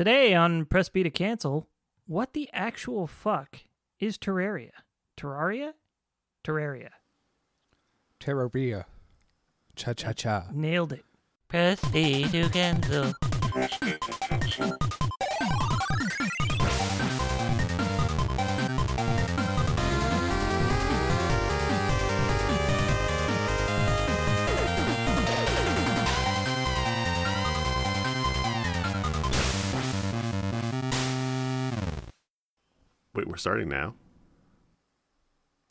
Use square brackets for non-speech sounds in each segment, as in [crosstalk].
Today on Press B to Cancel, what the actual fuck is Terraria? Terraria? Terraria. Terraria. Cha cha cha. Nailed it. Press B to cancel. Wait, we're starting now.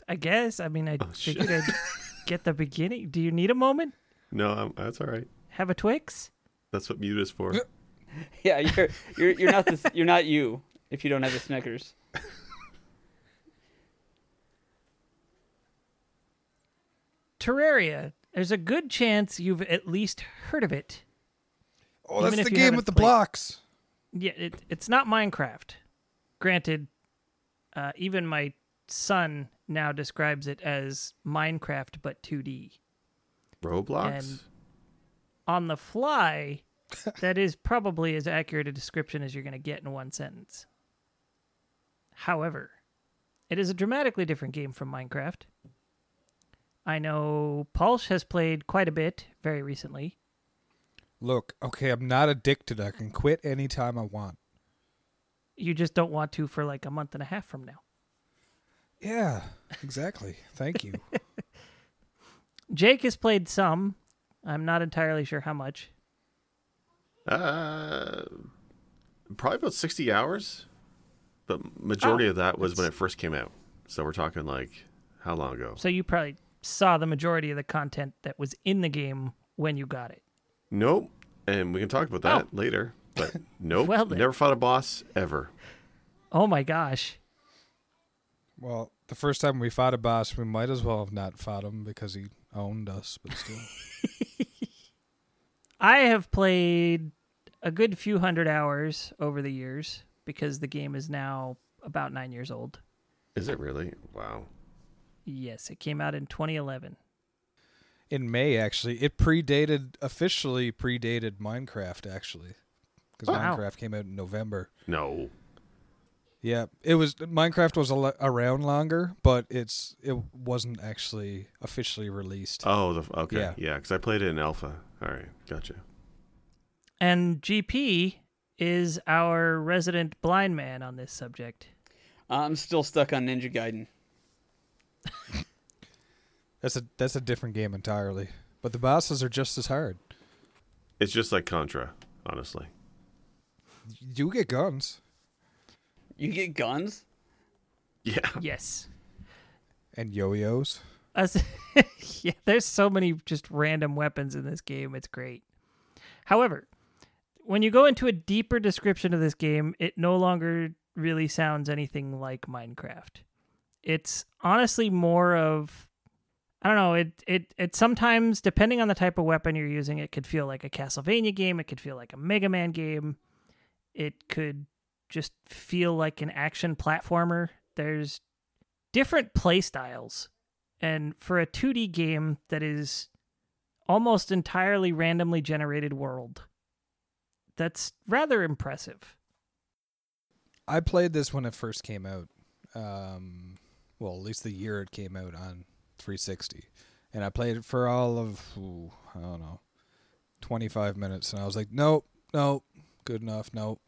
I guess. I mean, I Oh, shit. figured I'd [laughs] get the beginning. Do you need a moment? No, I'm, that's all right. Have a Twix? That's what mute is for. [laughs] Yeah, you're you're you're not this, you're not you if you don't have the Snickers. Terraria. There's a good chance you've at least heard of it. Oh, Even that's the game with the played- blocks. Yeah, it, it's not Minecraft. Granted, uh, even my son now describes it as Minecraft but 2D. Roblox. And- On the fly, [laughs] that is probably as accurate a description as you're going to get in one sentence. However, it is a dramatically different game from Minecraft. I know Pulse has played quite a bit very recently. Look, okay, I'm not addicted. I can quit anytime I want. You just don't want to for like a month and a half from now. Yeah, exactly. Thank you. [laughs] Jake has played some. I'm not entirely sure how much. Uh, probably about 60 hours. But majority Oh, of that was when it first came out. So we're talking like how long ago? So you probably saw the majority of the content that was in the game when you got it. Nope. And we can talk about that later. But [laughs] nope. Well then. never fought a boss ever. Oh my gosh. well, the first time we fought a boss, we might as well have not fought him because he owned us, but still. [laughs] I have played a good few hundred hours over the years because the game is now about nine years old. Is it really? Wow. Yes, it came out in 2011. in May actually. It predated officially predated Minecraft actually. Cuz Wow. Minecraft came out in November. No. Yeah, it was Minecraft was al- around longer, but it's it wasn't actually officially released. Oh, the, okay. Yeah. Yeah, because I played it in alpha. All right. Gotcha. And GP is our resident blind man on this subject. I'm still stuck on Ninja Gaiden. [laughs] That's a that's a different game entirely. But the bosses are just as hard. It's just like Contra, honestly. You get guns You get guns? Yeah. Yes. and yo-yos. Us- [laughs] yeah, there's so many just random weapons in this game. It's great. However, when you go into a deeper description of this game, it no longer really sounds anything like Minecraft. It's honestly more of I don't know, it it it sometimes depending on the type of weapon you're using, it could feel like a Castlevania game, it could feel like a Mega Man game. It could just feel like an action platformer. There's different play styles and for a 2D game that is almost entirely randomly generated world, that's rather impressive. I played this when it first came out. Um, well, at least the year it came out on 360, and I played it for all of ooh, I don't know, 25 minutes, and I was like, nope, nope, good enough, nope.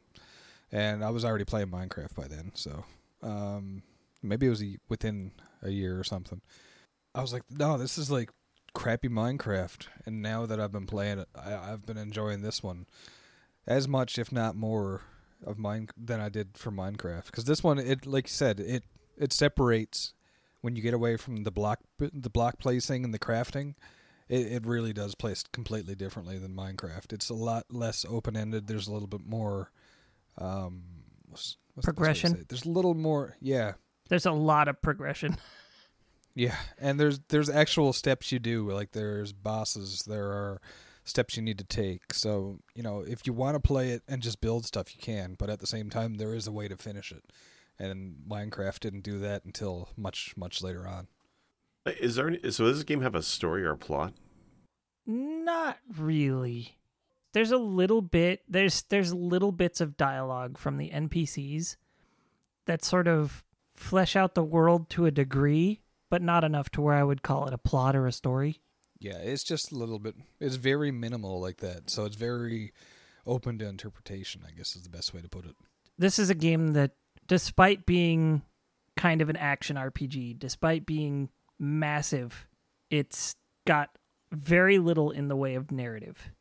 And I was already playing Minecraft by then, so um, maybe it was a, within a year or something. I was like, no, this is like crappy Minecraft, and now that I've been playing it, I, I've been enjoying this one as much, if not more, of mine than I did for Minecraft. Because this one, it like you said, it it separates when you get away from the block the block placing and the crafting. It it really does place completely differently than Minecraft. It's a lot less open ended. There's a little bit more um what's, what's the best way to Progression. say? There's a little more, yeah. There's a lot of progression. [laughs] Yeah, and there's there's actual steps you do. Like there's bosses, there are steps you need to take. So you know, if you want to play it and just build stuff, you can. But at the same time, there is a way to finish it. And Minecraft didn't do that until much much later on. Is there any, so does this game have a story or a plot? Not really. There's a little bit there's there's little bits of dialogue from the NPCs that sort of flesh out the world to a degree, but not enough to where I would call it a plot or a story. Yeah, it's just a little bit. It's very minimal like that, so it's very open to interpretation. I guess is the best way to put it. This is a game that, despite being kind of an action RPG, despite being massive, it's got very little in the way of narrative.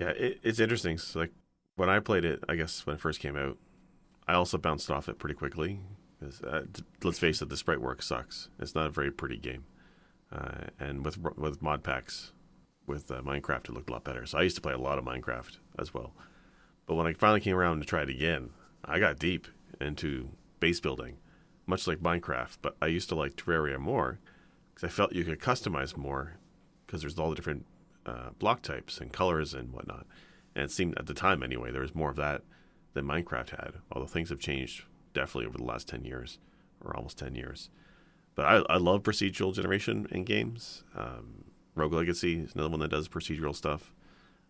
Yeah, it, it's interesting. So, like when I played it, I guess when it first came out, I also bounced off it pretty quickly. uh, let's face it, the sprite work sucks. It's not a very pretty game. Uh, and with with mod packs, with uh, Minecraft, it looked a lot better. So I used to play a lot of Minecraft as well. But when I finally came around to try it again, I got deep into base building, much like Minecraft. But I used to like Terraria more because I felt you could customize more because there's all the different uh, block types and colors and whatnot. And it seemed at the time anyway, there was more of that than Minecraft had. Although things have changed definitely over the last 10 years or almost 10 years. But I, I love procedural generation in games. Um, Rogue Legacy is another one that does procedural stuff.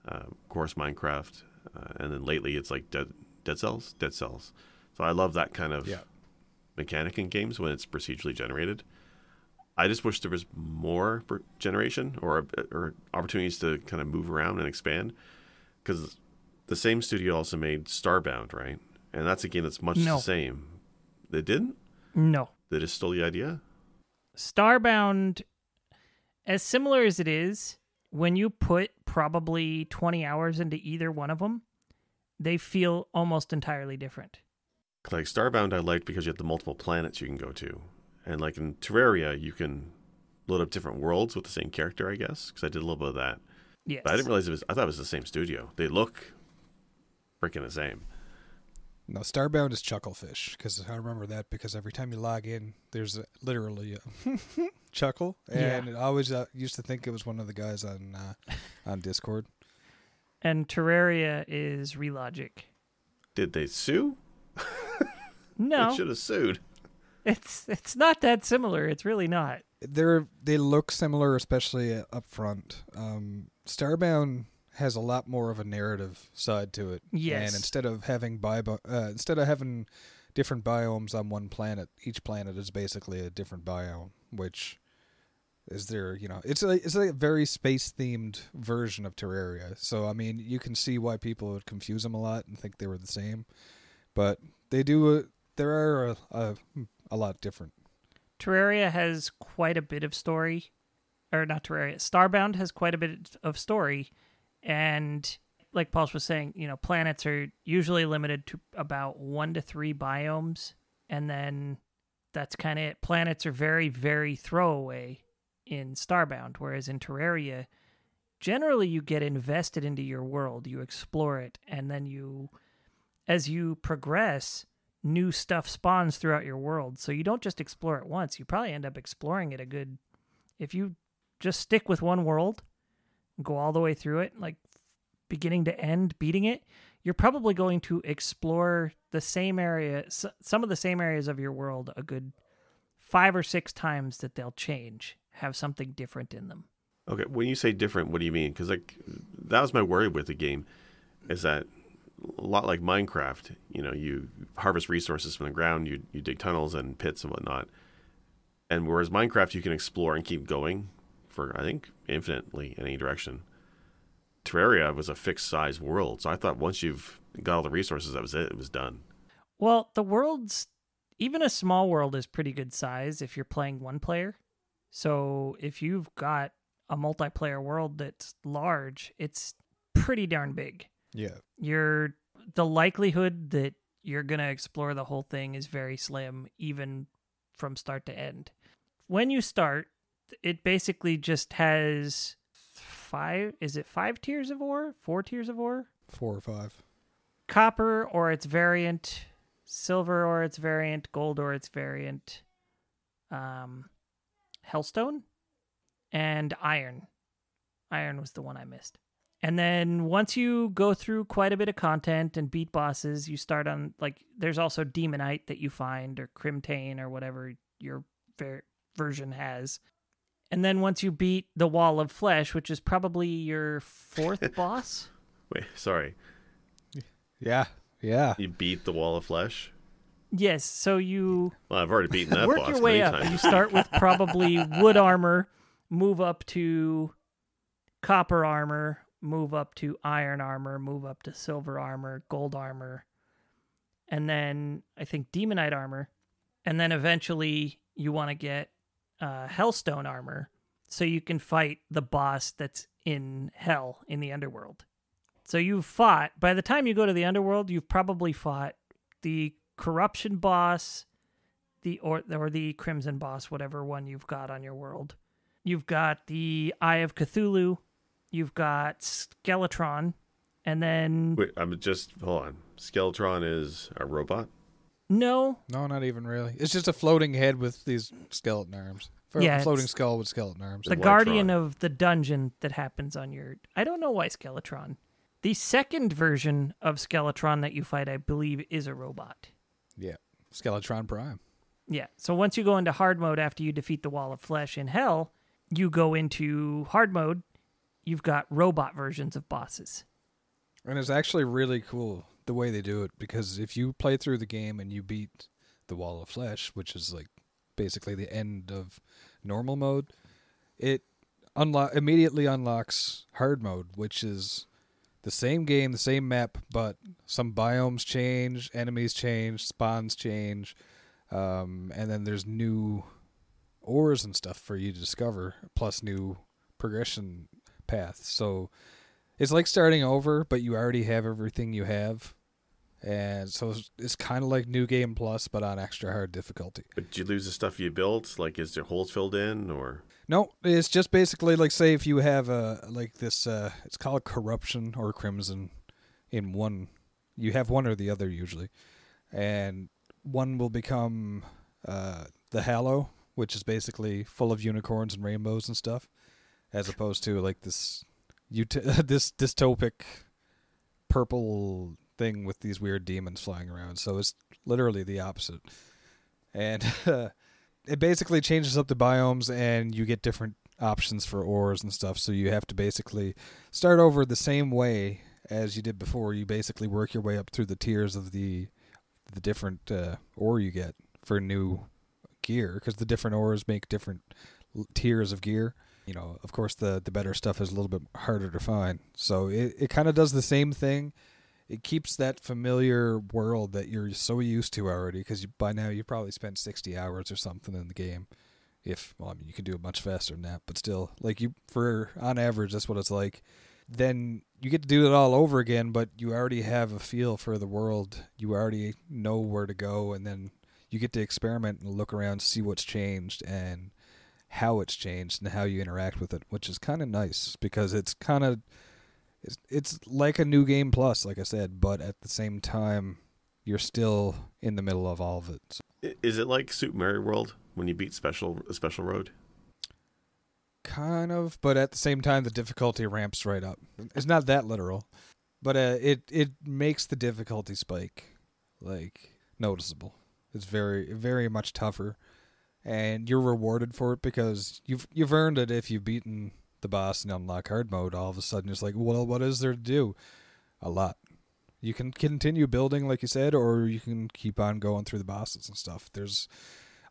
Uh, of course, Minecraft. Uh, and then lately it's like Dead, Dead Cells? Dead Cells. So I love that kind of Yeah. mechanic in games when it's procedurally generated. I just wish there was more generation or or opportunities to kind of move around and expand because the same studio also made Starbound, right? And that's a game that's much No. the same. They didn't. No. They just stole the idea. Starbound, as similar as it is, when you put probably 20 hours into either one of them, they feel almost entirely different. Like Starbound, I liked because you have the multiple planets you can go to, and like in Terraria, you can load up different worlds with the same character. I guess because I did a little bit of that, Yes. but I didn't realize it was. I thought it was the same studio. They look freaking the same. No, Starbound is Chucklefish because I remember that because every time you log in, there's a, literally a [laughs] chuckle, and Yeah. I always uh, used to think it was one of the guys on uh, on Discord. and Terraria is Relogic. Did they sue? [laughs] No, They should have sued. It's it's not that similar. It's really not. They're they look similar, especially up front. Um, Starbound has a lot more of a narrative side to it. Yes. and instead of having bi- uh, instead of having different biomes on one planet, each planet is basically a different biome, which is there. You know, it's a it's a very space themed version of Terraria. So I mean, you can see why people would confuse them a lot and think they were the same, but they do. A, there are a, a, a lot different. Terraria has quite a bit of story, or not Terraria. Starbound has quite a bit of story, and like Paul was saying, you know, planets are usually limited to about one to three biomes, and then that's kind of it. Planets are very, very throwaway in Starbound, whereas in Terraria, generally you get invested into your world, you explore it, and then you, as you progress, new stuff spawns throughout your world. So you don't just explore it once. You probably end up exploring it a good. If you just stick with one world, go all the way through it, like beginning to end, beating it, you're probably going to explore the same area, some of the same areas of your world a good five or six times that they'll change, have something different in them. Okay, when you say different, what do you mean? Because like that was my worry with the game, is that a lot like Minecraft. You know, you harvest resources from the ground, you you dig tunnels and pits and whatnot, and whereas Minecraft you can explore and keep going for I think infinitely in any direction. Terraria was a fixed size world, so I thought once you've got all the resources, that was it. It was done. Well, the world's even a small world is pretty good size if you're playing one player. So if you've got a multiplayer world that's large, it's pretty darn big. Yeah. You're the likelihood that you're going to explore the whole thing is very slim even from start to end. When you start, it basically just has five is it 5 tiers of ore? 4 tiers of ore? Four or five. copper or its variant, silver or its variant, gold or its variant, um, hellstone, and iron. Iron was the one I missed. And then once you go through quite a bit of content and beat bosses, you start on like there's also demonite that you find or crimtane or whatever your ver- version has. And then once you beat the wall of flesh, which is probably your fourth [laughs] boss, Wait, sorry. Yeah, yeah. You beat the wall of flesh. Yes, so you Well, I've already beaten that work boss your way many up. times. You start with probably [laughs] wood armor, move up to copper armor, move up to iron armor, move up to silver armor, gold armor, and then I think demonite armor, and then eventually you want to get uh, hellstone armor so you can fight the boss that's in hell in the underworld. So you've fought. By the time you go to the underworld, you've probably fought the corruption boss, the or or the crimson boss, whatever one you've got on your world. You've got the Eye of Cthulhu. You've got Skeletron, and then Wait, I'm just hold on. Skeletron is a robot. no, No, not even really. It's just a floating head with these skeleton arms. For Yeah, a floating it's- skull with skeleton arms. the Electron. guardian of the dungeon that happens on your. I don't know why Skeletron. The second version of Skeletron that you fight, I believe, is a robot. yeah, Skeletron Prime. Yeah. So once you go into hard mode after you defeat the wall of flesh in hell, you go into hard mode. You've got robot versions of bosses. And it's actually really cool the way they do it because if you play through the game and you beat the Wall of Flesh, which is like basically the end of normal mode, it unlock immediately unlocks hard mode, which is the same game, the same map, but some biomes change, enemies change, spawns change, um, and then there's new ores and stuff for you to discover, plus new progression paths. So it's like starting over, but you already have everything you have. And so it's, it's kind of like New Game Plus, but on extra hard difficulty. But you lose the stuff you built? Like, is there holes filled in, or No, it's just basically like say if you have a like this, uh, it's called corruption or crimson in one. You have one or the other usually, and one will become uh, the Hallow, which is basically full of unicorns and rainbows and stuff, as opposed to like this, ut- [laughs] this dystopic purple thing with these weird demons flying around. So it's literally the opposite, and [laughs] it basically changes up the biomes, and you get different options for ores and stuff. So you have to basically start over the same way as you did before. You basically work your way up through the tiers of the the different uh, ore you get for new gear because the different ores make different tiers of gear. You know, of course, the the better stuff is a little bit harder to find. So it it kind of does the same thing. It keeps that familiar world that you're so used to already because by now you've probably spent sixty hours or something in the game. If well, I mean, you can do it much faster than that, but still, like you for on average, that's what it's like. Then you get to do it all over again, but you already have a feel for the world. You already know where to go, and then you get to experiment and look around, see what's changed and how it's changed and how you interact with it, which is kind of nice because it's kind of it's, it's like a new game plus, like I said, but at the same time, you're still in the middle of all of it. So is it like Super Mario World when you beat special a special road? kind of, but at the same time, the difficulty ramps right up. It's not that literal, but uh, it it makes the difficulty spike like noticeable. It's very very much tougher, and you're rewarded for it because you've you've earned it if you've beaten the boss and unlock hard mode. All of a sudden, it's like, well, what is there to do? A lot. You can continue building, like you said, or you can keep on going through the bosses and stuff. There's,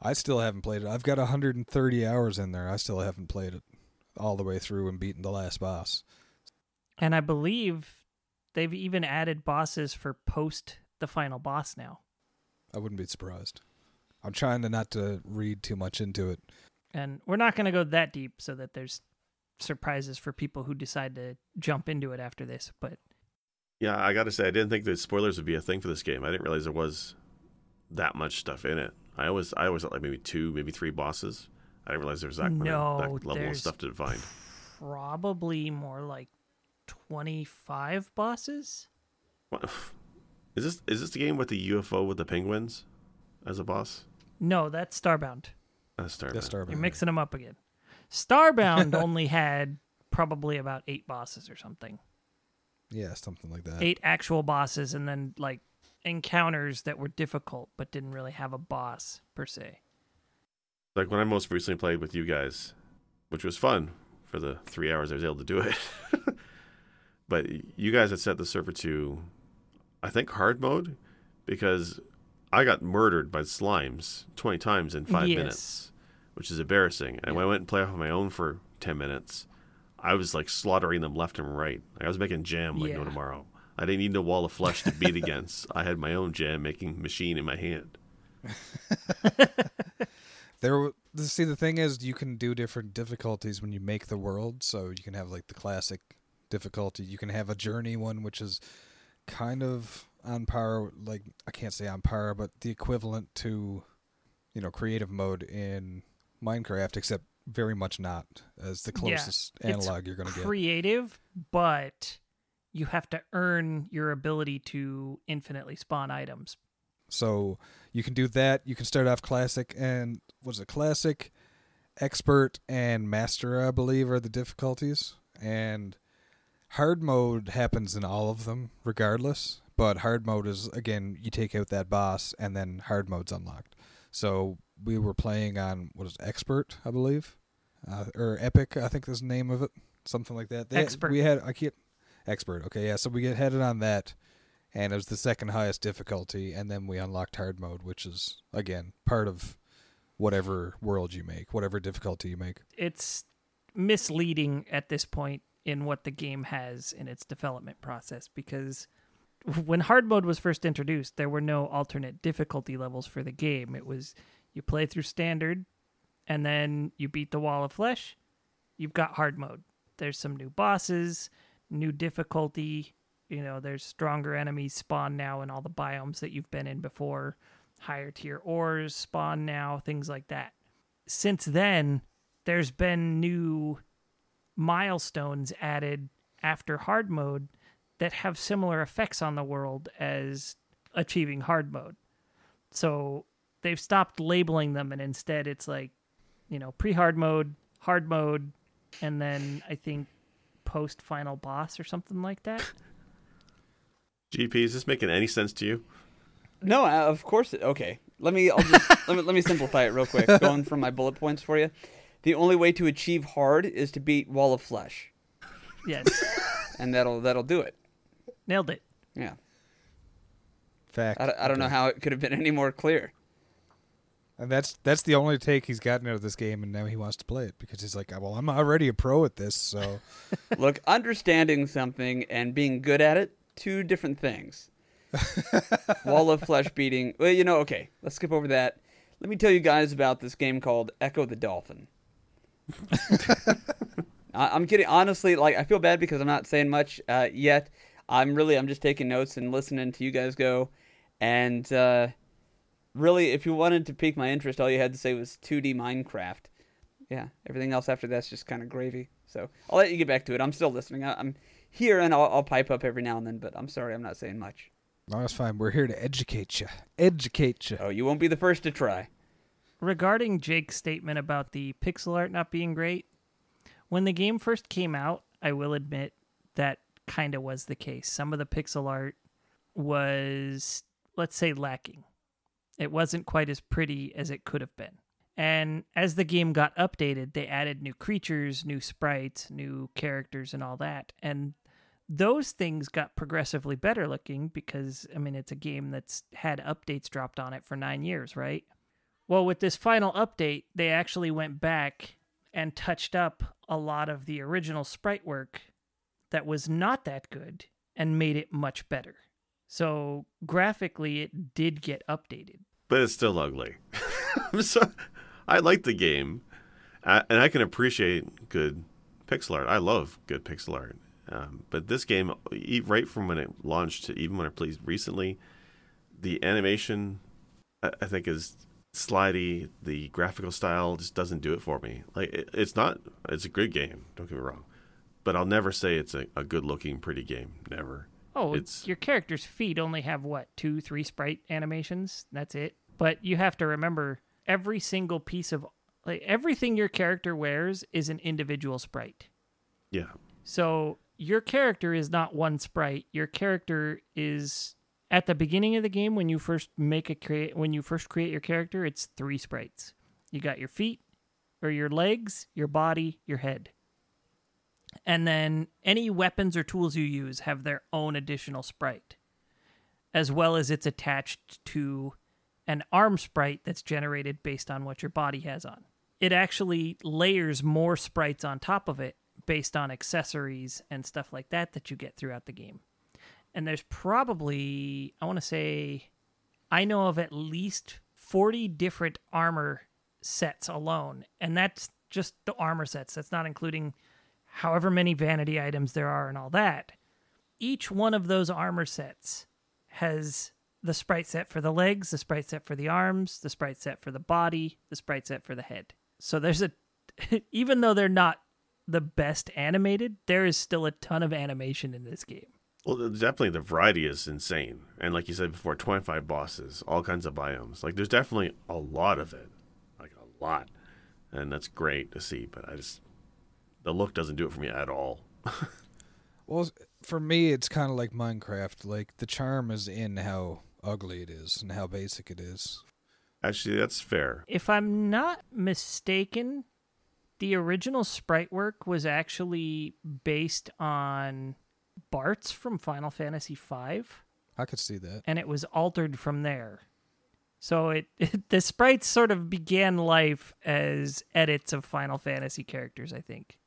I still haven't played it. I've got 130 hours in there. I still haven't played it all the way through and beaten the last boss. And I believe they've even added bosses for post the final boss now. I wouldn't be surprised. I'm trying to not to read too much into it. And we're not going to go that deep so that there's surprises for people who decide to jump into it after this. But Yeah, I got to say, I didn't think that spoilers would be a thing for this game. I didn't realize there was that much stuff in it. I always, I always thought like maybe two, maybe three bosses. I didn't realize there was that, kind No, of, that level of stuff to find. probably more like 25 bosses. What, [sighs] is this is this the game with the UFO with the penguins as a boss? No, that's Starbound. That's Starbound. That's Starbound. You're mixing them up again. Starbound [laughs] only had probably about eight bosses or something. Yeah, something like that. Eight actual bosses and then like encounters that were difficult but didn't really have a boss per se. Like when I most recently played with you guys, which was fun for the three hours I was able to do it. [laughs] but you guys had set the server to, I think, hard mode, because I got murdered by slimes twenty times in five Yes. minutes, which is embarrassing. And when I went and played off on my own for ten minutes, I was like slaughtering them left and right. Like, I was making jam like no tomorrow. I didn't need a wall of flesh to beat against. I had my own jam making machine in my hand. [laughs] There, see, the thing is, you can do different difficulties when you make the world. So you can have like the classic difficulty. You can have a journey one, which is kind of on par. Like I can't say on par, but the equivalent to, you know, creative mode in Minecraft, except very much not as the closest it's analog you're going to get. creative, but you have to earn your ability to infinitely spawn items. So you can do that. You can start off classic and was it classic, expert, and master? I believe are the difficulties. And hard mode happens in all of them, regardless. But hard mode is again you take out that boss, and then hard mode's unlocked. So we were playing on what is it, expert, I believe, uh, or epic. I think is the name of it, something like that. They- Expert. We had I can't expert. Okay, yeah. So we get headed on that and it was the second highest difficulty and then we unlocked hard mode which is again part of whatever world you make whatever difficulty you make It's misleading at this point in what the game has in its development process because when hard mode was first introduced, there were no alternate difficulty levels for the game. It was you play through standard and then you beat the wall of flesh, you've got hard mode. There's some new bosses, new difficulty, you know, there's stronger enemies spawn now in all the biomes that you've been in before, higher tier ores spawn now, things like that. Since then, there's been new milestones added after hard mode that have similar effects on the world as achieving hard mode. So they've stopped labeling them and instead it's like, you know, pre hard mode, hard mode, and then I think post final boss or something like that. [laughs] GP, is this making any sense to you? No, uh, of course. It, okay, let me. I'll just let me let me simplify it real quick. [laughs] Going from my bullet points for you. The only way to achieve hard is to beat Wall of Flesh, Yes. and that'll that'll do it. Nailed it. Yeah, fact I, don't- I don't know how it could have been any more clear. and that's that's the only take he's gotten out of this game and now he wants to play it because he's like well i'm already a pro at this so [laughs] Look, understanding something and being good at it, two different things. [laughs] Wall of Flesh beating. Well, you know, okay, let's skip over that. Let me tell you guys about this game called Ecco the Dolphin. [laughs] I, I'm kidding. Honestly, like I feel bad because I'm not saying much uh, yet. I'm really I'm just taking notes and listening to you guys go. And uh, really, if you wanted to pique my interest, all you had to say was 2D Minecraft. Yeah, everything else after that's just kind of gravy. So I'll let you get back to it. I'm still listening. I, I'm here and I'll, I'll pipe up every now and then, but I'm sorry I'm not saying much. no that's fine we're here to educate you educate you Oh, you won't be the first to try. regarding Jake's statement about the pixel art not being great, when the game first came out, I will admit that kind of was the case. Some of the pixel art was, let's say, lacking. It wasn't quite as pretty as it could have been. And as the game got updated, they added new creatures, new sprites, new characters, and all that. And those things got progressively better looking because, I mean, it's a game that's had updates dropped on it for nine years, right? Well, with this final update, they actually went back and touched up a lot of the original sprite work that was not that good and made it much better. So graphically, it did get updated. but it's still ugly. [laughs] so I like the game, uh, and I can appreciate good pixel art. I love good pixel art. Um, but this game, right from when it launched to even when it played recently, the animation I, think is slidey. The graphical style just doesn't do it for me. Like it, it's not. It's a good game. Don't get me wrong, but I'll never say it's a, a good looking, pretty game. Never. Oh, It's- your character's feet only have what, two, three sprite animations? That's it. But you have to remember every single piece of like everything your character wears is an individual sprite. Yeah. So your character is not one sprite. Your character is at the beginning of the game when you first make a create when you first create your character, it's three sprites. You got your feet or your legs, your body, your head. And then any weapons or tools you use have their own additional sprite, as well as it's attached to an arm sprite that's generated based on what your body has on. It actually layers more sprites on top of it based on accessories and stuff like that that you get throughout the game. And there's probably, I want to say, I know of at least 40 different armor sets alone. And that's just the armor sets. That's not including however many vanity items there are and all that. Each one of those armor sets has the sprite set for the legs, the sprite set for the arms, the sprite set for the body, the sprite set for the head. So there's a, [laughs] even though they're not the best animated, there is still a ton of animation in this game. Well, definitely the variety is insane, and like you said before, twenty five bosses, all kinds of biomes. Like there's definitely a lot of it, like a lot, and that's great to see. But I just the look doesn't do it for me at all. [laughs] Well, for me, it's kind of like Minecraft. Like the charm is in how ugly it is and how basic it is. Actually, that's fair. If I'm not mistaken, the original sprite work was actually based on Bartz from Final Fantasy V, I could see that. and it was altered from there. So it, [laughs] the sprites sort of began life as edits of Final Fantasy characters, I think.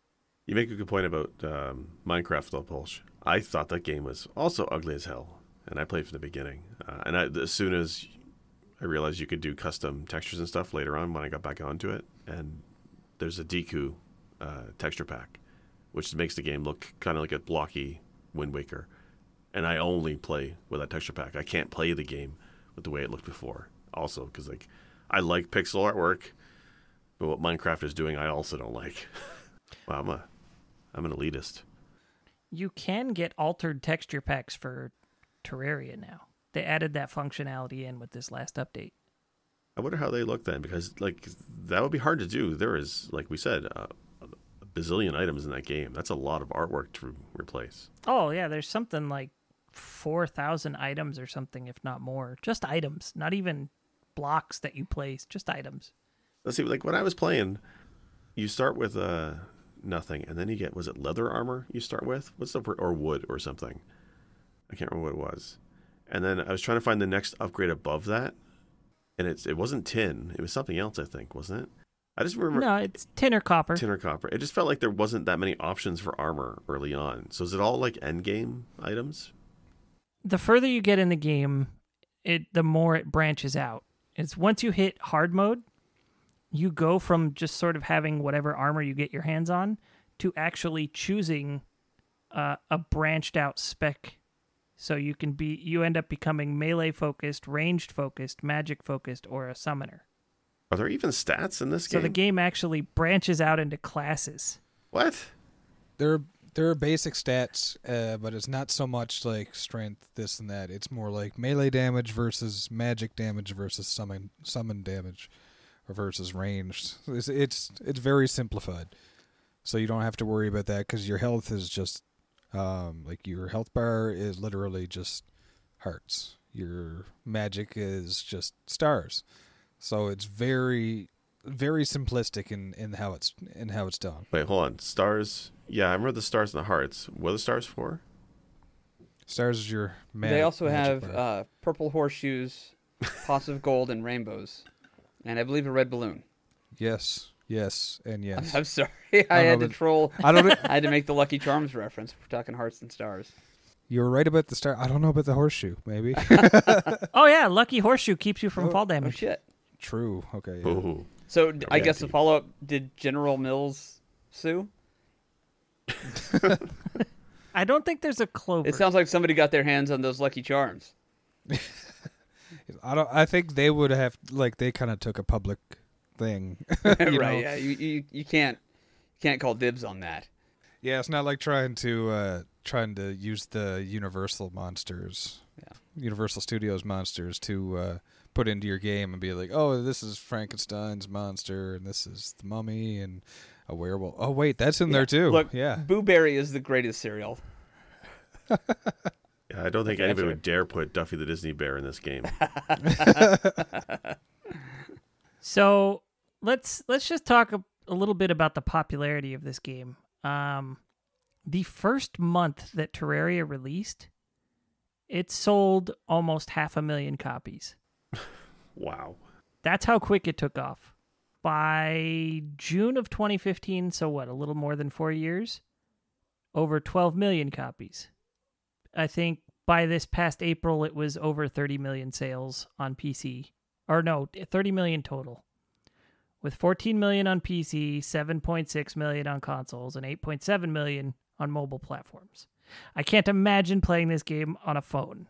You make a good point about um, Minecraft, Pulse. I thought that game was also ugly as hell, and I played from the beginning. Uh, and I, as soon as I realized you could do custom textures and stuff later on, when I got back onto it, and there's a Deku uh, texture pack, which makes the game look kind of like a blocky Wind Waker. And I only play with that texture pack. I can't play the game with the way it looked before. Also, because like I like pixel artwork, but what Minecraft is doing, I also don't like. [laughs] wow, I'm a I'm an elitist. You can get altered texture packs for Terraria now. They added that functionality in with this last update. I wonder how they look then, because like that would be hard to do. There is, like we said, uh, a bazillion items in that game. That's a lot of artwork to replace. Oh yeah, there's something like four thousand items or something, if not more. Just items, not even blocks that you place. Just items. Let's see, like when I was playing, you start with uh, nothing, and then you get was it leather armor? You start with what's the or wood or something? I can't remember what it was. And then I was trying to find the next upgrade above that, and it's it wasn't tin. It was something else, I think, wasn't it? I just remember No, it's tin or copper. tin or copper. It just felt like there wasn't that many options for armor early on. So is it all like end game items? the further you get in the game, it the more it branches out. It's once you hit hard mode, you go from just sort of having whatever armor you get your hands on to actually choosing uh, a branched out spec. So you can be you end up becoming melee focused, ranged focused, magic focused, or a summoner. Are there even stats in this game? So the game actually branches out into classes. what? There, there are basic stats, uh, but it's not so much like strength, this and that. It's more like melee damage versus magic damage versus summon summon damage, or versus ranged. It's it's, it's very simplified, so you don't have to worry about that because your health is just um, like your health bar is literally just hearts. Your magic is just stars. So it's very very simplistic in, in how it's in how it's done. Wait, hold on. Stars. Yeah, I remember the stars and the hearts. What are the stars for? Stars is your mag- they also magic have bar. uh, purple horseshoes, pots of gold, and rainbows, and I believe a red balloon. yes, yes, and [laughs] yes. I'm sorry, I I had know, to but- troll. I don't. [laughs] I had to make the Lucky Charms reference. We're talking hearts and stars. You were right about the star. I don't know about the horseshoe. Maybe [laughs] Oh yeah, lucky horseshoe keeps you from Oh, fall Oh damage. shit! true. Okay. yeah. Ooh. So d- I guess the follow up: Did General Mills sue? I don't think there's a clover. It sounds like somebody got their hands on those Lucky Charms. I don't. I think they would have like they kind of took a public thing. [laughs] [laughs] right? you know? Yeah. You, you you can't you can't call dibs on that. Yeah, it's not like trying to uh trying to use the Universal monsters. Yeah. Universal Studios monsters to uh put into your game and be like, "Oh, this is Frankenstein's monster and this is the mummy and a werewolf." Oh, wait, that's in there too. Look, yeah. Boo Berry is the greatest cereal. [laughs] Yeah, I don't think anybody would dare put Duffy the Disney Bear in this game. [laughs] So let's let's just talk a, a little bit about the popularity of this game. Um, the first month that Terraria released, it sold almost half a million copies. [laughs] Wow. That's how quick it took off. By June of 2015, so what, a little more than four years? Over 12 million copies. I think by this past April, it was over 30 million sales on PC. Or no, 30 million total. With 14 million on PC, 7.6 million on consoles, and 8.7 million on mobile platforms. I can't imagine playing this game on a phone.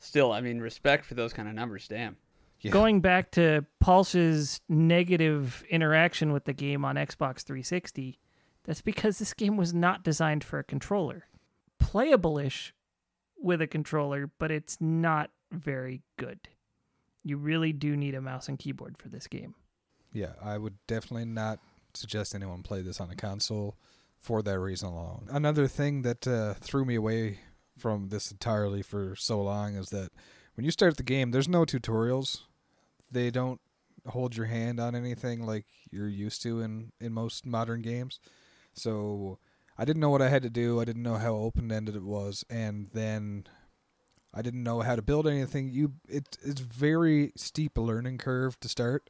Still, I mean, respect for those kind of numbers. Damn. Yeah. Going back to Pulse's negative interaction with the game on Xbox 360, that's because this game was not designed for a controller. Playable ish with a controller, but it's not very good. You really do need a mouse and keyboard for this game. Yeah, I would definitely not suggest anyone play this on a console for that reason alone. Another thing that uh, threw me away from this entirely for so long is that when you start the game, there's no tutorials. They don't hold your hand on anything like you're used to in, in most modern games. So I didn't know what I had to do. I didn't know how open ended it was, and then I didn't know how to build anything. You, it, it's very steep learning curve to start,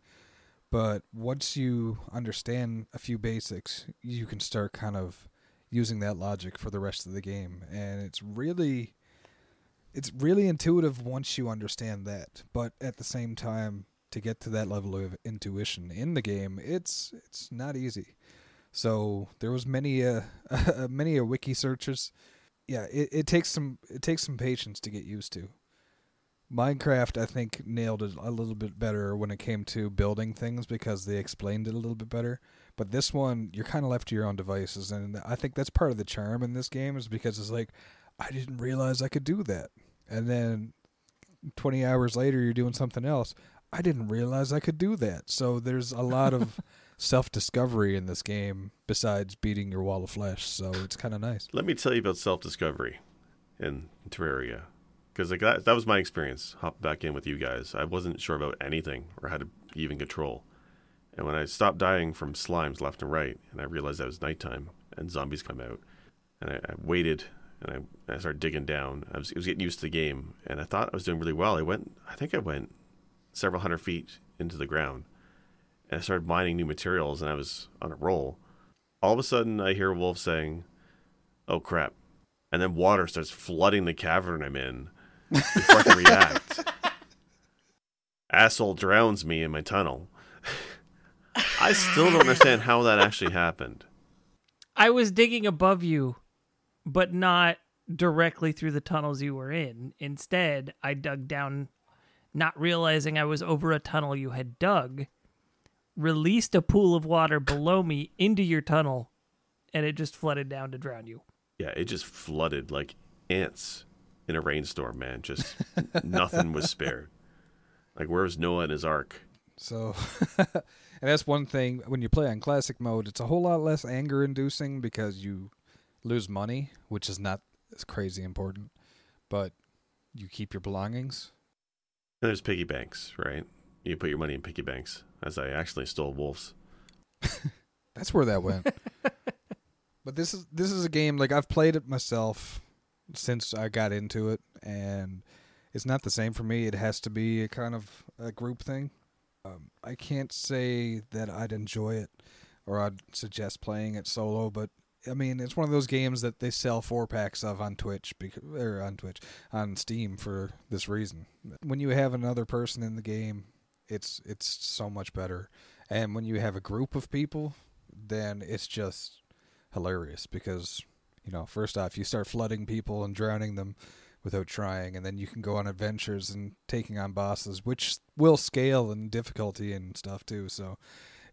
but once you understand a few basics, you can start kind of using that logic for the rest of the game, and it's really, it's really intuitive once you understand that. But at the same time, to get to that level of intuition in the game, it's it's not easy. So there was many uh, [laughs] many a wiki searches. Yeah, it, it takes some it takes some patience to get used to. Minecraft, I think, nailed it a little bit better when it came to building things because they explained it a little bit better. But this one, you're kind of left to your own devices, and I think that's part of the charm in this game is because it's like, I didn't realize I could do that, and then 20 hours later, you're doing something else. I didn't realize I could do that. So there's a lot of [laughs] self discovery in this game besides beating your wall of flesh. So it's kind of nice. Let me tell you about self discovery in Terraria. Because like that, that was my experience hopping back in with you guys. I wasn't sure about anything or how to even control. And when I stopped dying from slimes left and right, and I realized that was nighttime and zombies come out, and I, I waited and I, I started digging down. I was, was getting used to the game, and I thought I was doing really well. I went, I think I went several hundred feet into the ground, and I started mining new materials, and I was on a roll. All of a sudden, I hear Wolf saying, "Oh crap!" and then water starts flooding the cavern I'm in before I can react. Asshole drowns me in my tunnel. [laughs] I still don't understand how that actually happened. I was digging above you, but not directly through the tunnels you were in. Instead, I dug down, not realizing I was over a tunnel you had dug, released a pool of water below me into your tunnel, and it just flooded down to drown you. Yeah, it just flooded like ants in a rainstorm, man. Just [laughs] nothing was spared. Like, where was Noah and his ark? So, [laughs] and that's one thing when you play on classic mode, it's a whole lot less anger inducing because you lose money, which is not as crazy important, but you keep your belongings. And there's piggy banks, right? You put your money in piggy banks, as I actually stole wolves. [laughs] That's where that went. [laughs] but this is this is a game like I've played it myself since I got into it, and it's not the same for me. It has to be a kind of a group thing. Um, I can't say that I'd enjoy it or I'd suggest playing it solo, but I mean, it's one of those games that they sell four packs of on Twitch because, or on Twitch on Steam for this reason. When you have another person in the game, it's it's so much better. And when you have a group of people, then it's just hilarious because you know, first off, you start flooding people and drowning them without trying, and then you can go on adventures and taking on bosses, which will scale in difficulty and stuff too. So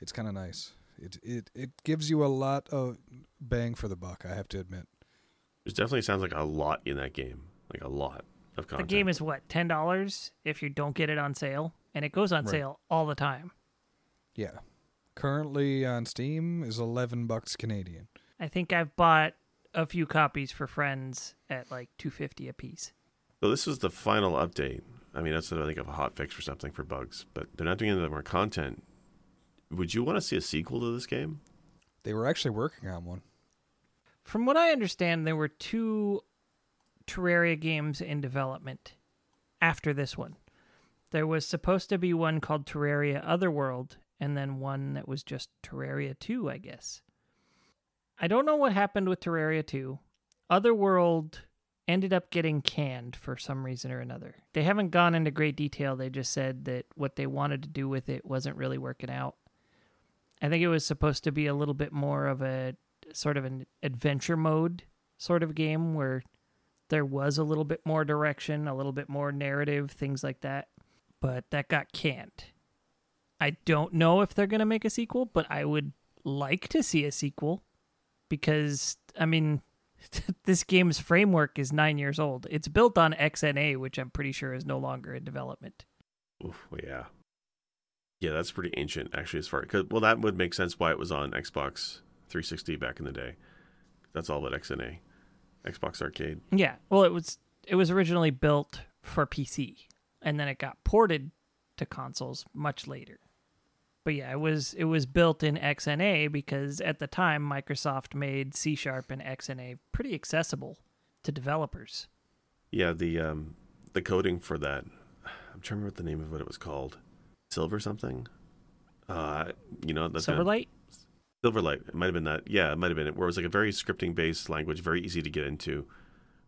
it's kind of nice. It it it gives you a lot of bang for the buck. I have to admit. It definitely sounds like a lot in that game. Like a lot of content. The game is what, $10 if you don't get it on sale? And it goes on Right. sale all the time. Yeah. Currently on Steam is eleven bucks Canadian. I think I've bought a few copies for friends at like 250 a piece. So this was the final update. I mean, that's what I think of a hot fix or something for bugs, but they're not doing any more content. Would you want to see a sequel to this game? They were actually working on one. From what I understand, there were two Terraria games in development after this one. There was supposed to be one called Terraria Otherworld, and then one that was just Terraria 2, I guess. I don't know what happened with Terraria 2. Otherworld ended up getting canned for some reason or another. They haven't gone into great detail. They just said that what they wanted to do with it wasn't really working out. I think it was supposed to be a little bit more of a sort of an adventure mode sort of game where there was a little bit more direction, a little bit more narrative, things like that. But that got canned. I don't know if they're going to make a sequel, but I would like to see a sequel because, I mean, [laughs] this game's framework is nine years old. It's built on XNA, which I'm pretty sure is no longer in development. Oof, yeah. Yeah, that's pretty ancient, actually, as far cause, well, that would make sense why it was on Xbox 360 back in the day. That's all about XNA, Xbox Arcade. Yeah, well, it was it was originally built for PC, and then it got ported to consoles much later. But yeah, it was it was built in XNA because at the time Microsoft made C Sharp and XNA pretty accessible to developers. Yeah, the um, the coding for that, I'm trying to remember what the name of what it was called. Silver something. Uh, you know, that's Silverlight. Silverlight. It might have been that. Yeah, it might have been it. Where it was like a very scripting based language, very easy to get into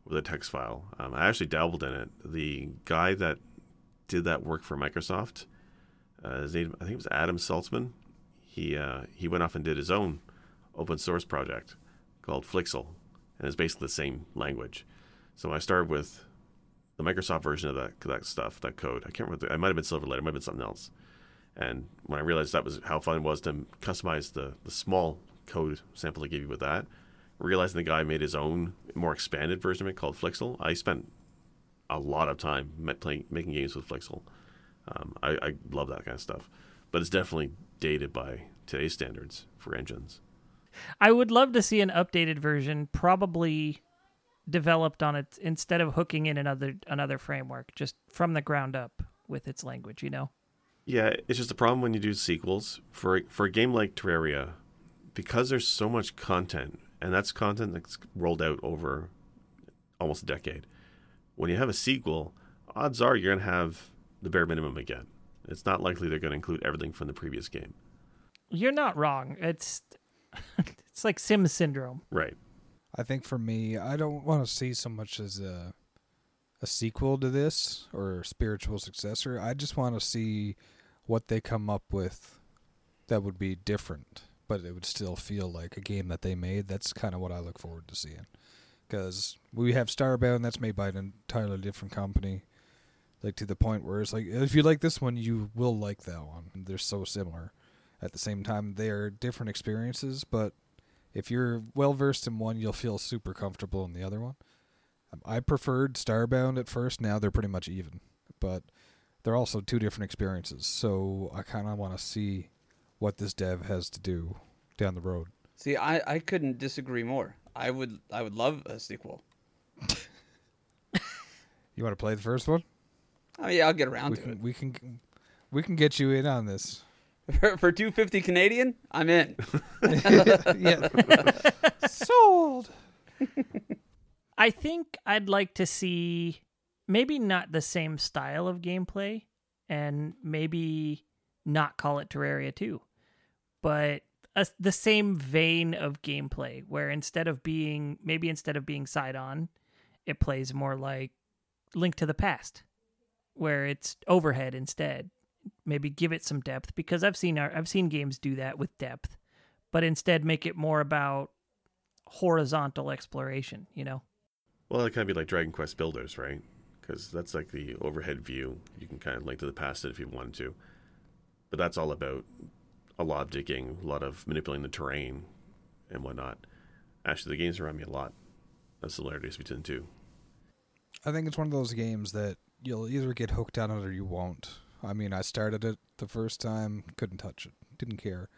with a text file. Um, I actually dabbled in it. The guy that did that work for Microsoft, uh, his name I think it was Adam Saltsman. He uh, he went off and did his own open source project called Flixel, and it's basically the same language. So I started with the Microsoft version of that that stuff, that code. I can't remember. It might have been Silverlight. It might have been something else. And when I realized that was how fun it was to customize the, the small code sample they gave you with that, realizing the guy made his own more expanded version of it called Flixel, I spent a lot of time playing making games with Flixel. Um, I, I love that kind of stuff, but it's definitely dated by today's standards for engines. I would love to see an updated version, probably developed on it instead of hooking in another another framework, just from the ground up with its language. You know. Yeah, it's just a problem when you do sequels for for a game like Terraria, because there's so much content, and that's content that's rolled out over almost a decade. When you have a sequel, odds are you're gonna have the bare minimum again. It's not likely they're gonna include everything from the previous game. You're not wrong. It's [laughs] it's like Sim syndrome. Right. I think for me, I don't want to see so much as a a sequel to this or spiritual successor. I just want to see what they come up with that would be different, but it would still feel like a game that they made. That's kind of what I look forward to seeing. Because we have Starbound, that's made by an entirely different company. Like to the point where it's like, if you like this one, you will like that one. They're so similar. At the same time, they are different experiences, but if you're well versed in one, you'll feel super comfortable in the other one. Um, I preferred Starbound at first. Now they're pretty much even, but they're also two different experiences. So I kind of want to see what this dev has to do down the road. See, I, I couldn't disagree more. I would I would love a sequel. You want to play the first one? Oh yeah, I'll get around We to can we can we can get you in on this. For, for two fifty Canadian, I'm in. [laughs] yeah. Sold. [laughs] I think I'd like to see maybe not the same style of gameplay and maybe not call it Terraria 2, but a, the same vein of gameplay where instead of being maybe instead of being side on, it plays more like Link to the Past, where it's overhead instead. Maybe give it some depth because I've seen our, I've seen games do that with depth, but instead make it more about horizontal exploration. You know. Well, it kind of be like Dragon Quest Builders, right? Because that's like the overhead view. You can kind of link to the past if you wanted to. But that's all about a lot of digging, a lot of manipulating the terrain and whatnot. Actually, the games remind me a lot of similarities between the two. I think it's one of those games that you'll either get hooked on it or you won't. I mean, I started it the first time, couldn't touch it, didn't care.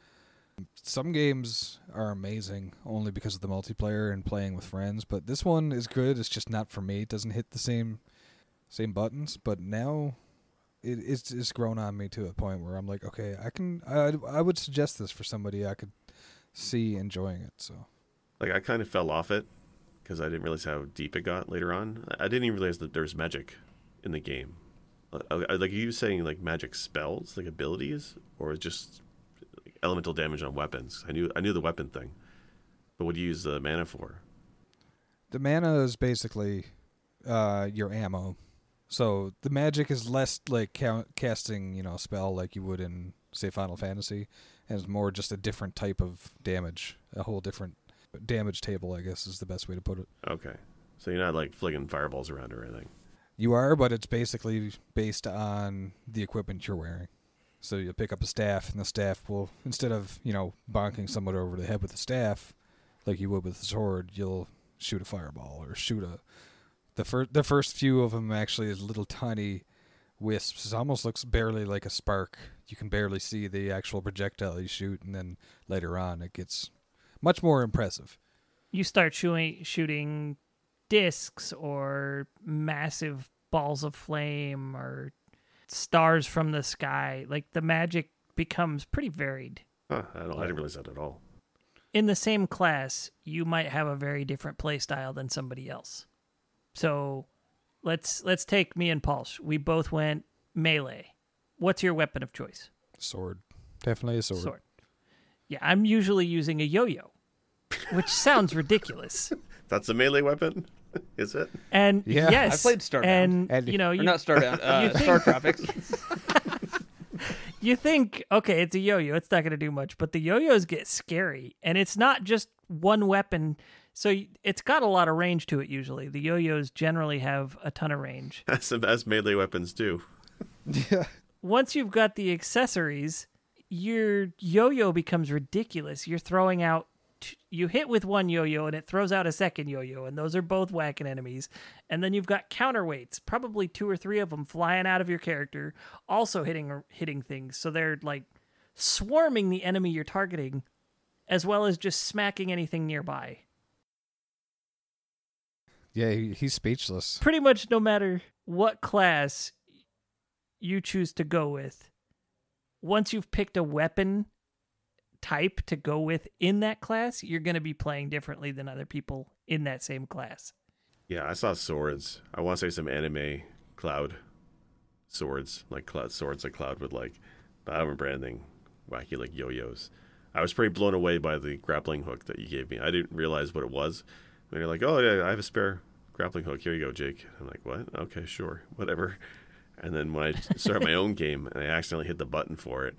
Some games are amazing only because of the multiplayer and playing with friends, but this one is good. It's just not for me. It doesn't hit the same same buttons, but now it, it's it's grown on me to a point where I'm like, okay, I can I I would suggest this for somebody I could see enjoying it. So Like I kind of fell off it because I didn't realize how deep it got later on. I didn't even realize that there's magic in the game. Uh, uh, Like are you saying like magic spells, like abilities, or just elemental damage on weapons? I knew I knew the weapon thing, but what do you use the mana for? The mana is basically uh, your ammo. So the magic is less like ca- casting, you know, a spell like you would in say Final Fantasy, and it's more just a different type of damage, a whole different damage table, I guess is the best way to put it. Okay, so you're not like flinging fireballs around or anything. You are, but it's basically based on the equipment you're wearing. So you pick up a staff, and the staff will, instead of you know bonking someone over the head with a staff, like you would with a sword, you'll shoot a fireball or shoot a. The first, the first few of them actually is little tiny wisps. It almost looks barely like a spark. You can barely see the actual projectile you shoot, and then later on it gets much more impressive. You start shooting shooting discs or massive balls of flame or stars from the sky. Like the magic becomes pretty varied. Huh, I don't. I didn't realize that at all. in the same class, you might have a very different play style than somebody else. So let's let's take me and Paul. We both went melee. What's your weapon of choice? Sword, definitely a sword. Yeah, I'm usually using a yo-yo, which sounds ridiculous. [laughs] That's a melee weapon, is it? And Yeah. yes, I played Starbound. and, And- you know, Or you, not Starbound, [laughs] uh, think- Star Tropics. [laughs] you think okay it's a yo-yo it's not going to do much but the yo-yos get scary and it's not just one weapon so it's got a lot of range to it usually. The yo-yos generally have a ton of range. [laughs] As, as melee weapons do. Yeah. once you've got the accessories your yo-yo becomes ridiculous. You're throwing out you hit with one yo-yo and it throws out a second yo-yo and those are both whacking enemies. And then you've got counterweights probably two or three of them flying out of your character also hitting hitting things. So they're like swarming the enemy you're targeting as well as just smacking anything nearby Yeah, he, he's speechless. pretty much no matter what class you choose to go with, once you've picked a weapon type to go with in that class, you're going to be playing differently than other people in that same class. Yeah, I saw swords. I want to say some anime cloud swords, like cloud swords like cloud would like. But I don't remember anything wacky like yo-yos. I was pretty blown away by the grappling hook that you gave me. I didn't realize what it was. When you're like, "Oh yeah, I have a spare grappling hook. Here you go, Jake." I'm like, "What? Okay, sure, whatever." And then when I started my own game and I accidentally hit the button for it,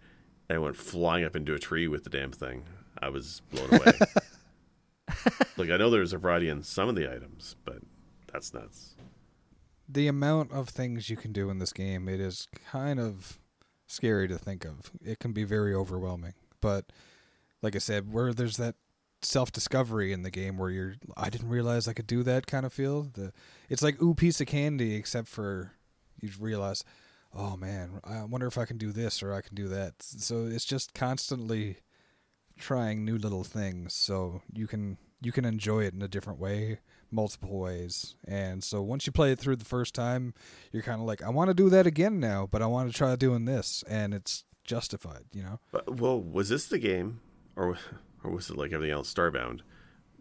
and I went flying up into a tree with the damn thing, I was blown away. [laughs] like I know there's a variety in some of the items, but that's nuts. the amount of things you can do in this game, it is kind of scary to think of. It can be very overwhelming. But like I said, where there's that self discovery in the game where you're I didn't realize I could do that kind of feel. The it's like ooh piece of candy except for you realize, oh man, I wonder if I can do this or I can do that. So it's just constantly trying new little things so you can you can enjoy it in a different way multiple ways and so once you play it through the first time you're kind of like i want to do that again now but i want to try doing this and it's justified you know well, was this the game, or or was it like everything else, Starbound?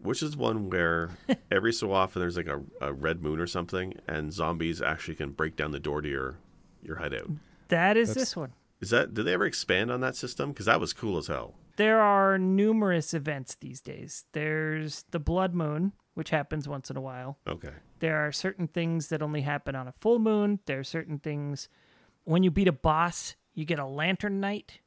Which is one where [laughs] every so often there's like a, a red moon or something, and zombies actually can break down the door to your your hideout. That is That's- this one. Is that did they ever expand on that system? Because that was cool as hell. There are numerous events these days. There's the blood moon, which happens once in a while. Okay, There are certain things that only happen on a full moon. There are certain things when you beat a boss, you get a lantern night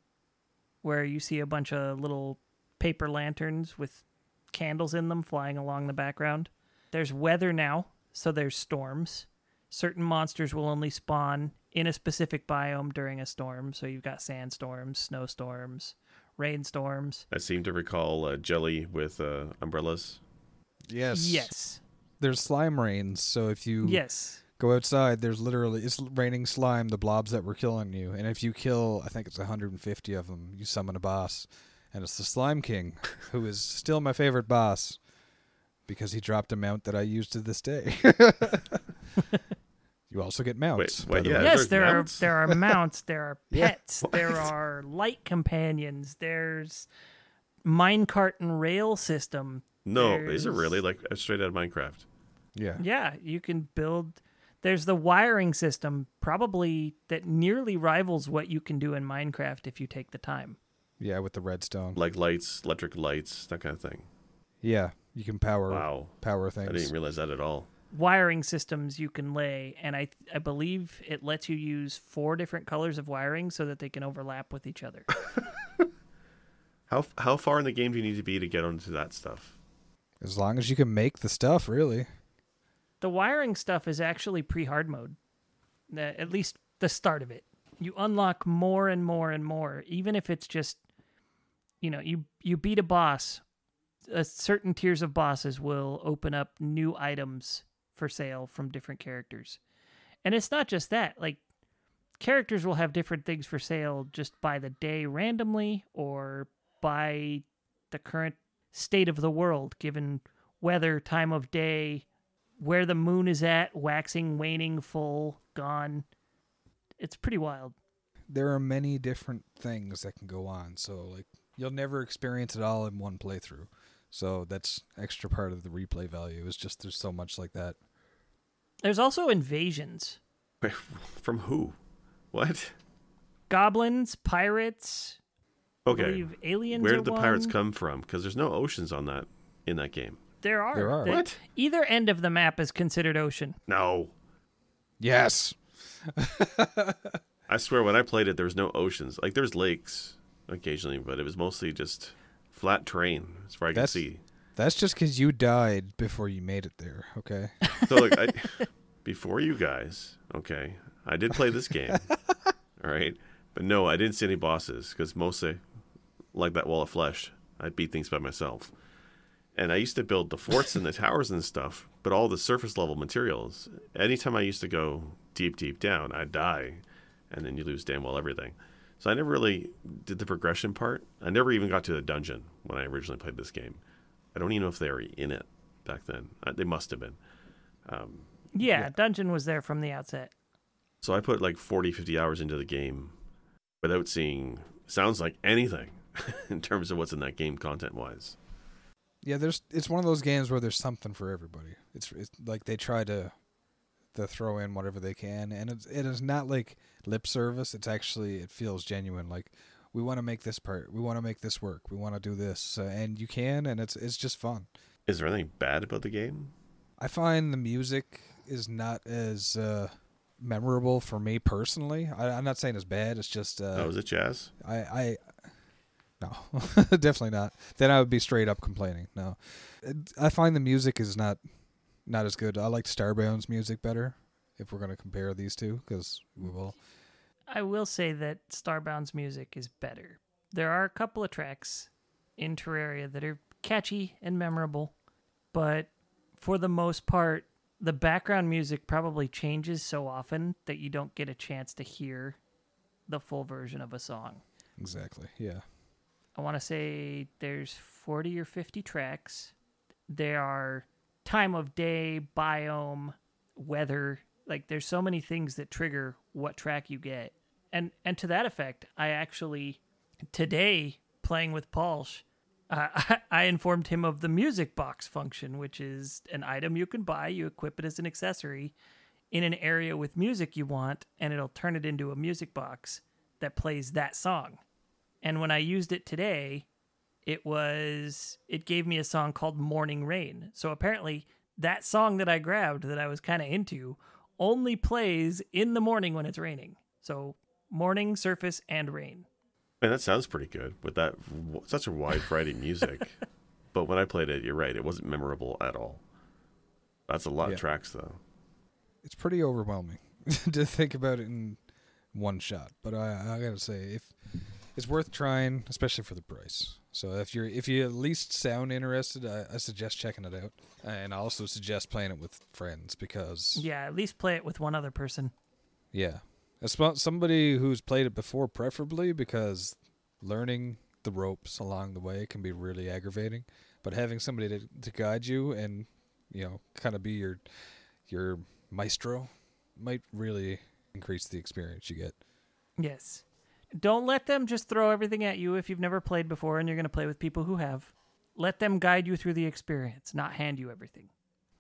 where you see a bunch of little paper lanterns with candles in them flying along the background. There's weather now, so there's storms. Certain monsters will only spawn in a specific biome during a storm. So you've got sandstorms, snowstorms, rainstorms. I seem to recall uh, jelly with uh, umbrellas. yes Yes. there's slime rains so if you Yes. go outside there's literally it's raining slime the blobs that were killing you and if you kill i think it's 150 of them you summon a boss and it's the slime king who is still my favorite boss because he dropped a mount that i use to this day [laughs] you also get mounts wait, by the yeah. way. yes, there mounts? are there are [laughs] mounts, there are Yeah. pets, there are light companions, there's minecart and rail system. No, is it There's- really like uh, straight out of Minecraft? Yeah. Yeah, you can build. There's the wiring system, probably that nearly rivals what you can do in Minecraft if you take the time. Yeah, with the redstone. Like lights, electric lights, that kind of thing. Yeah, you can power Wow, power things. I didn't realize that at all. Wiring systems you can lay, and I I believe it lets you use four different colors of wiring so that they can overlap with each other. [laughs] How how far in the game do you need to be to get onto that stuff? As long as you can make the stuff, really. the wiring stuff is actually pre-hard mode. Uh, At least the start of it. You unlock more and more and more, even if it's just, you know, you you beat a boss. Uh, certain tiers of bosses will open up new items for sale from different characters, and it's not just that. Like characters will have different things for sale just by the day randomly or by the current state of the world, given weather, time of day, where the moon is at, waxing, waning, full, gone. It's pretty wild. There are many different things that can go on, so like you'll never experience it all in one playthrough. So that's extra part of the replay value is just there's so much like that. There's also invasions. From who? What? Goblins, pirates, Okay. believe aliens Where are did the pirates come from? Because there's no oceans on that in that game. There are. There are. The- What? Either end of the map is considered ocean. No. Yes. [laughs] I swear when I played it there was no oceans. Like there's lakes occasionally, but it was mostly just flat terrain as far as I That's- see. That's just cuz you died before you made it there, okay? [laughs] So look, I, [laughs] before you guys, okay, I did play this game, [laughs] all right, but no, I didn't see any bosses because mostly, like that wall of flesh, I beat things by myself, and I used to build the forts and the towers and stuff, but all the surface level materials. Anytime I used to go deep, deep down, I'd die, and then you lose damn well everything. So I never really did the progression part. I never even got to the dungeon when I originally played this game. I don't even know if they were in it back then. They must have been. Um, Yeah, dungeon was there from the outset. so I put like 40, 50 hours into the game without seeing, sounds like anything [laughs] in terms of what's in that game content wise. Yeah, there's it's one of those games where there's something for everybody. It's it's like they try to to throw in whatever they can and it's it is not like lip service. It's actually it feels genuine like we want to make this part. We want to make this work. We want to do this uh, and you can and it's it's just fun. Is there anything bad about the game? I find the music is not as uh memorable for me personally. I, I'm not saying it's bad. It's just uh, oh, is it jazz? I, I no, [laughs] definitely not. Then I would be straight up complaining. No, I find the music is not not as good. I like Starbound's music better. If we're gonna compare these two, because we will. I will say that Starbound's music is better. There are a couple of tracks in Terraria that are catchy and memorable, but for the most part, the background music probably changes so often that you don't get a chance to hear the full version of a song. Exactly. Yeah. I want to say there's 40 or 50 tracks. There are time of day, biome, weather. Like there's so many things that trigger what track you get. And and to that effect, I actually today playing with Palsh, uh, I, [laughs] I informed him of the music box function, which is an item you can buy. You equip it as an accessory in an area with music you want, and it'll turn it into a music box that plays that song. And when I used it today, it was it gave me a song called Morning Rain. So apparently that song that I grabbed that I was kind of into only plays in the morning when it's raining. So morning, surface, and rain. Man, that sounds pretty good with that such a wide variety of music. [laughs] but when I played it, you're right, it wasn't memorable at all. That's a lot Yeah. of tracks, though. It's pretty overwhelming [laughs] to think about it in one shot. But I, I gotta say, if it's worth trying, especially for the price. So if you're if you at least sound interested, I, I suggest checking it out, and I also suggest playing it with friends because Yeah, at least play it with one other person. Yeah. Somebody who's played it before, preferably, because learning the ropes along the way can be really aggravating. But having somebody to, to guide you and, you know, kind of be your your maestro might really increase the experience you get. Yes. Don't let them just throw everything at you if you've never played before and you're going to play with people who have. let them guide you through the experience, not hand you everything.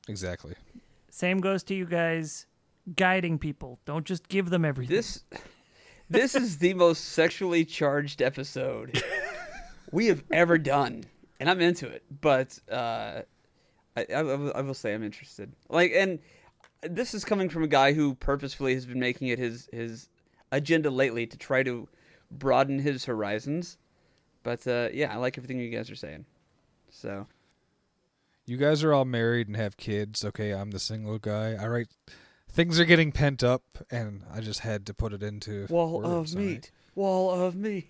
Exactly. Same goes to you guys guiding people. Don't just give them everything. This this is the most sexually charged episode [laughs] we have ever done, and I'm into it. But uh, I, I, will- I will say I'm interested. Like, and this is coming from a guy who purposefully has been making it his his agenda lately to try to broaden his horizons. But uh, yeah, I like everything you guys are saying. So You guys are all married and have kids. Okay, I'm the single guy. All right. Things are getting pent up, and I just had to put it into wall words, of all right? meat, wall of meat,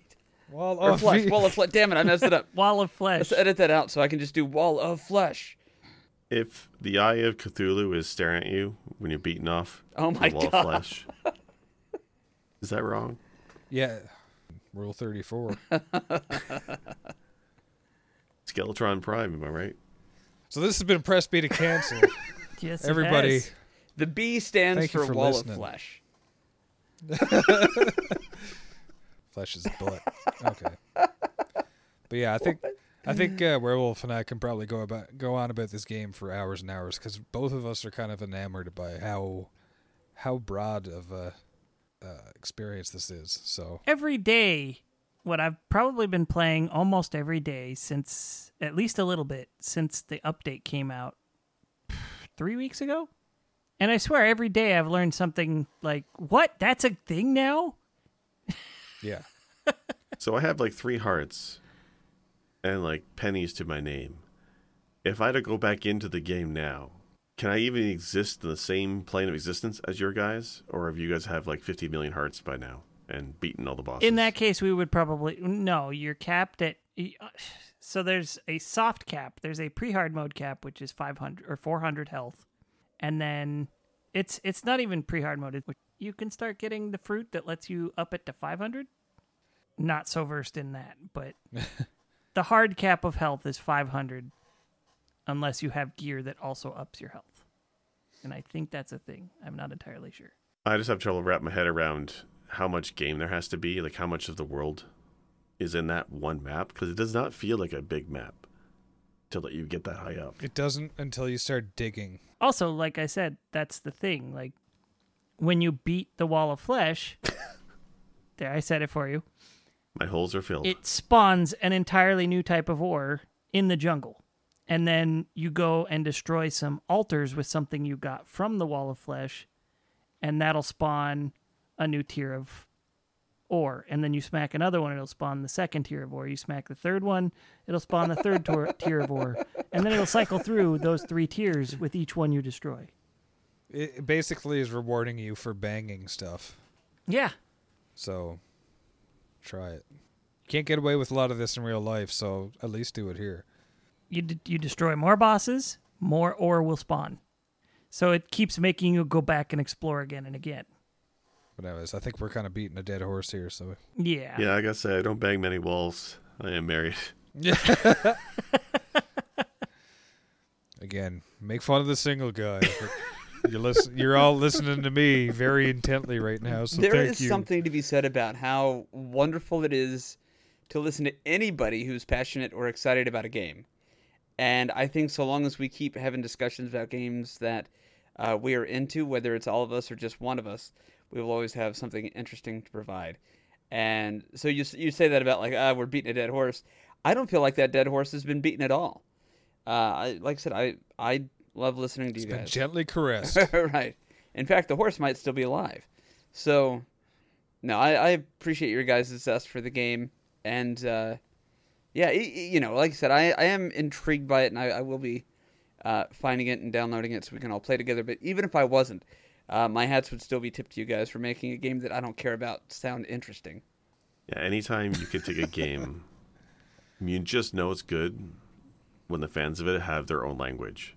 Wall or of flesh, meat. wall of flesh. Damn it, I messed it up. [laughs] Wall of flesh. Let's edit that out so I can just do wall of flesh. If the eye of Cthulhu is staring at you when you're beaten off Oh my the wall god. of flesh, [laughs] is that wrong? Yeah. Rule 34. [laughs] Skeletron Prime, am I right? so this has been Press B to cancel. [laughs] Yes, it Everybody, has. The B stands Thank for, for wall listening. of flesh. [laughs] flesh is butt. Okay. But yeah, I think I think uh, Werewolf and I can probably go about go on about this game for hours and hours because both of us are kind of enamored by how how broad of a uh, experience this is. So every day what I've probably been playing almost every day since at least a little bit since the update came out 3 weeks ago. And I swear every day I've learned something like, "What? That's a thing now?" yeah, [laughs] So I have like three hearts and like pennies to my name. If I had to go back into the game now, can I even exist in the same plane of existence as your guys? Or have you guys have like 50 million hearts by now and beaten all the bosses? In that case, we would probably no. You're capped at uh, so there's a soft cap. There's a pre-hard mode cap, which is 500 or 400 health, and then it's it's not even pre-hard mode. You can start getting the fruit that lets you up it to 500. Not so versed in that, but [laughs] the hard cap of health is 500, unless you have gear that also ups your health. And I think that's a thing. I'm not entirely sure. I just have trouble wrapping my head around how much game there has to be, like how much of the world is in that one map, because it does not feel like a big map to let you get that high up. it doesn't until you start digging. also like i said that's the thing like when you beat the wall of flesh [laughs] there i said it for you My holes are filled. it spawns an entirely new type of ore in the jungle and then you go and destroy some altars with something you got from the wall of flesh and that'll spawn a new tier of ore and then you smack another one it'll spawn the second tier of ore you smack the third one it'll spawn the third tor- [laughs] tier of ore and then it'll cycle through those three tiers with each one you destroy It basically is rewarding you for banging stuff. yeah So try it. You can't get away with a lot of this in real life, so at least do it here. You d- you destroy more bosses, more ore will spawn. So it keeps making you go back and explore again and again. But anyways, I think we're kind of beating a dead horse here. So Yeah. yeah, I gotta say, I don't bang many walls. I am married. [laughs] again, make fun of the single guy. you're listen, You're all listening to me very intently right now. So There thank is you. something to be said about how wonderful it is to listen to anybody who's passionate or excited about a game. And I think so long as we keep having discussions about games that uh, we are into, whether it's all of us or just one of us, we will always have something interesting to provide. And so you you say that about like ah we're beating a dead horse. I don't feel like that dead horse has been beaten at all. Uh, I, like I said, I I love listening to It's you been guys. gently [laughs] caressed. right. In fact, the horse might still be alive. So, no, I, I appreciate your guys' zest for the game, and uh, yeah, y- y- you know, like I said, I, I am intrigued by it, and I, I will be uh, finding it and downloading it so we can all play together. But even if I wasn't, uh, my hats would still be tipped to you guys for making a game that I don't care about sound interesting. Yeah, anytime you can take a game, you just know it's good when the fans of it have their own language,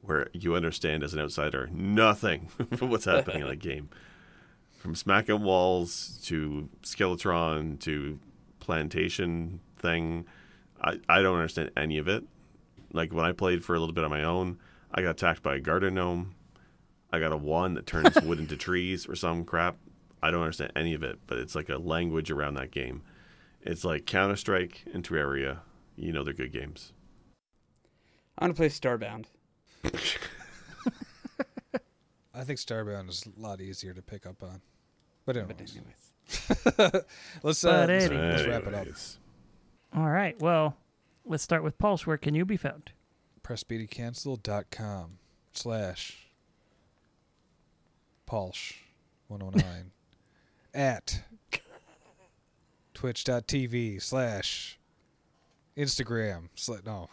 where you understand as an outsider nothing [laughs] what's happening in the game. From smacking walls to Skeletron to plantation thing, I, I don't understand any of it. Like when I played for a little bit on my own, I got attacked by a garden gnome. I got a wand that turns [laughs] wood into trees or some crap. I don't understand any of it, but it's like a language around that game. It's like Counter Strike and Terraria. You know they're good games. I'm gonna play Starbound. [laughs] I think Starbound is a lot easier to pick up on. But But anyways, anyways, [laughs] let's, uh, But let's, let's wrap it up. All right. Well, let's start with Palsh. Where can you be found? pressbtocancel.com slash Palsh 109 [laughs] at twitch.tv slash Instagram. Sla- no.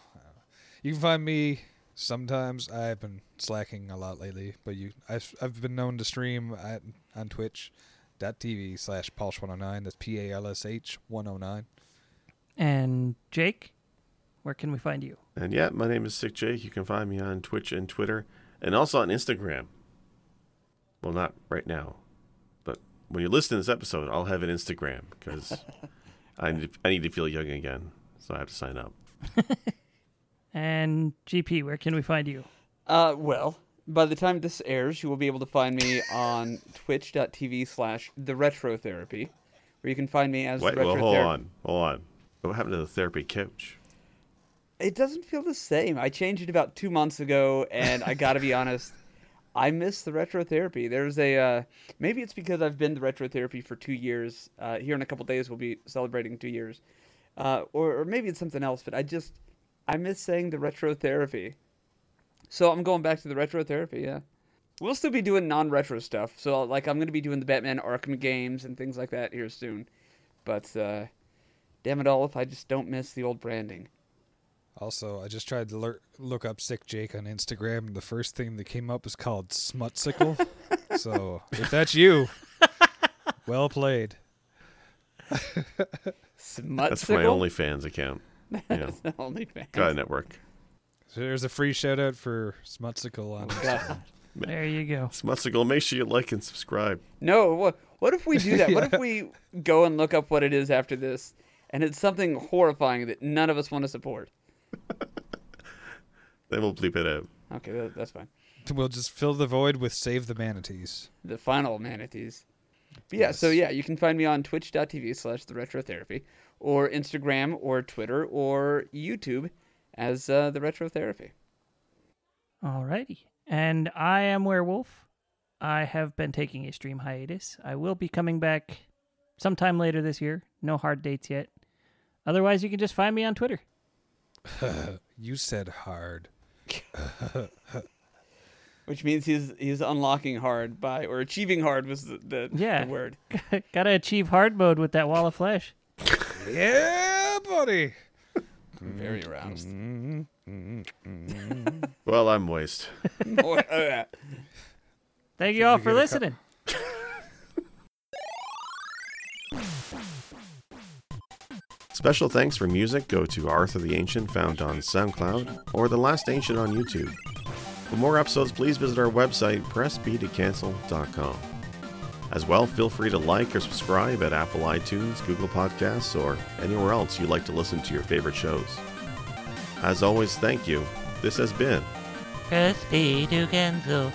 You can find me sometimes. I've been slacking a lot lately, but you I've, I've been known to stream at, on twitch.tv slash Palsh 109. That's P A L S H 109. And Jake, where can we find you? And yeah, my name is Sick Jake. You can find me on Twitch and Twitter, and also on Instagram. Well, not right now, but when you listen to this episode, I'll have an Instagram because [laughs] I need I need to feel young again, so I have to sign up. [laughs] And GP, where can we find you? uh, well, by the time this airs, you will be able to find me [laughs] on twitch.tv slash the retro therapy, where you can find me as Wait, the retro well, hold Ther- on, hold on. What happened to the therapy couch? It doesn't feel the same. I changed it about two months ago, and I gotta be honest, [laughs] I miss the retro therapy. There's a uh, maybe it's because I've been to retro therapy for two years. Uh, here in a couple days, we'll be celebrating two years, uh, or, or maybe it's something else. But I just I miss saying the retro therapy. So I'm going back to the retro therapy. Yeah, we'll still be doing non-retro stuff. So like I'm gonna be doing the Batman Arkham games and things like that here soon. But uh, damn it all, if I just don't miss the old branding. Also, I just tried to lur- look up Sick Jake on Instagram, and the first thing that came up was called Smutsicle. [laughs] so, if that's you, well played. Smut That's my OnlyFans account. [laughs] You know, OnlyFans. God Network. So there's a free shout out for Smutsicle on oh, Instagram. [laughs] There you go. Smutsicle, make sure you like and subscribe. No, what what if we do that? What if we go and look up what it is after this, and it's something horrifying that none of us want to support? [laughs] Then we'll bleep it out. Okay, that, that's fine. We'll just fill the void with Save the Manatees. The final manatees. But yeah, so yeah, you can find me on twitch.tv slash the retro therapy, or Instagram, or Twitter, or YouTube as uh, the retro therapy. Alrighty. And I am Werewolf. I have been taking a stream hiatus. I will be coming back sometime later this year. No hard dates yet. Otherwise, you can just find me on Twitter. [laughs] you said hard. [laughs] Which means he's he's unlocking hard by or achieving hard was the, the, Yeah. the word. [laughs] Gotta achieve hard mode with that wall of flesh. Yeah, buddy. Very aroused. Mm-hmm. Well, I'm moist. Boy, oh, yeah. Thank you all for get co- listening. Special thanks for music go to Arthur the Ancient, found on SoundCloud, or The Last Ancient on YouTube. For more episodes, please visit our website, pressbtocancel.com. As well, feel free to like or subscribe at Apple iTunes, Google Podcasts, or anywhere else you like to listen to your favorite shows. As always, thank you. This has been Press B to cancel.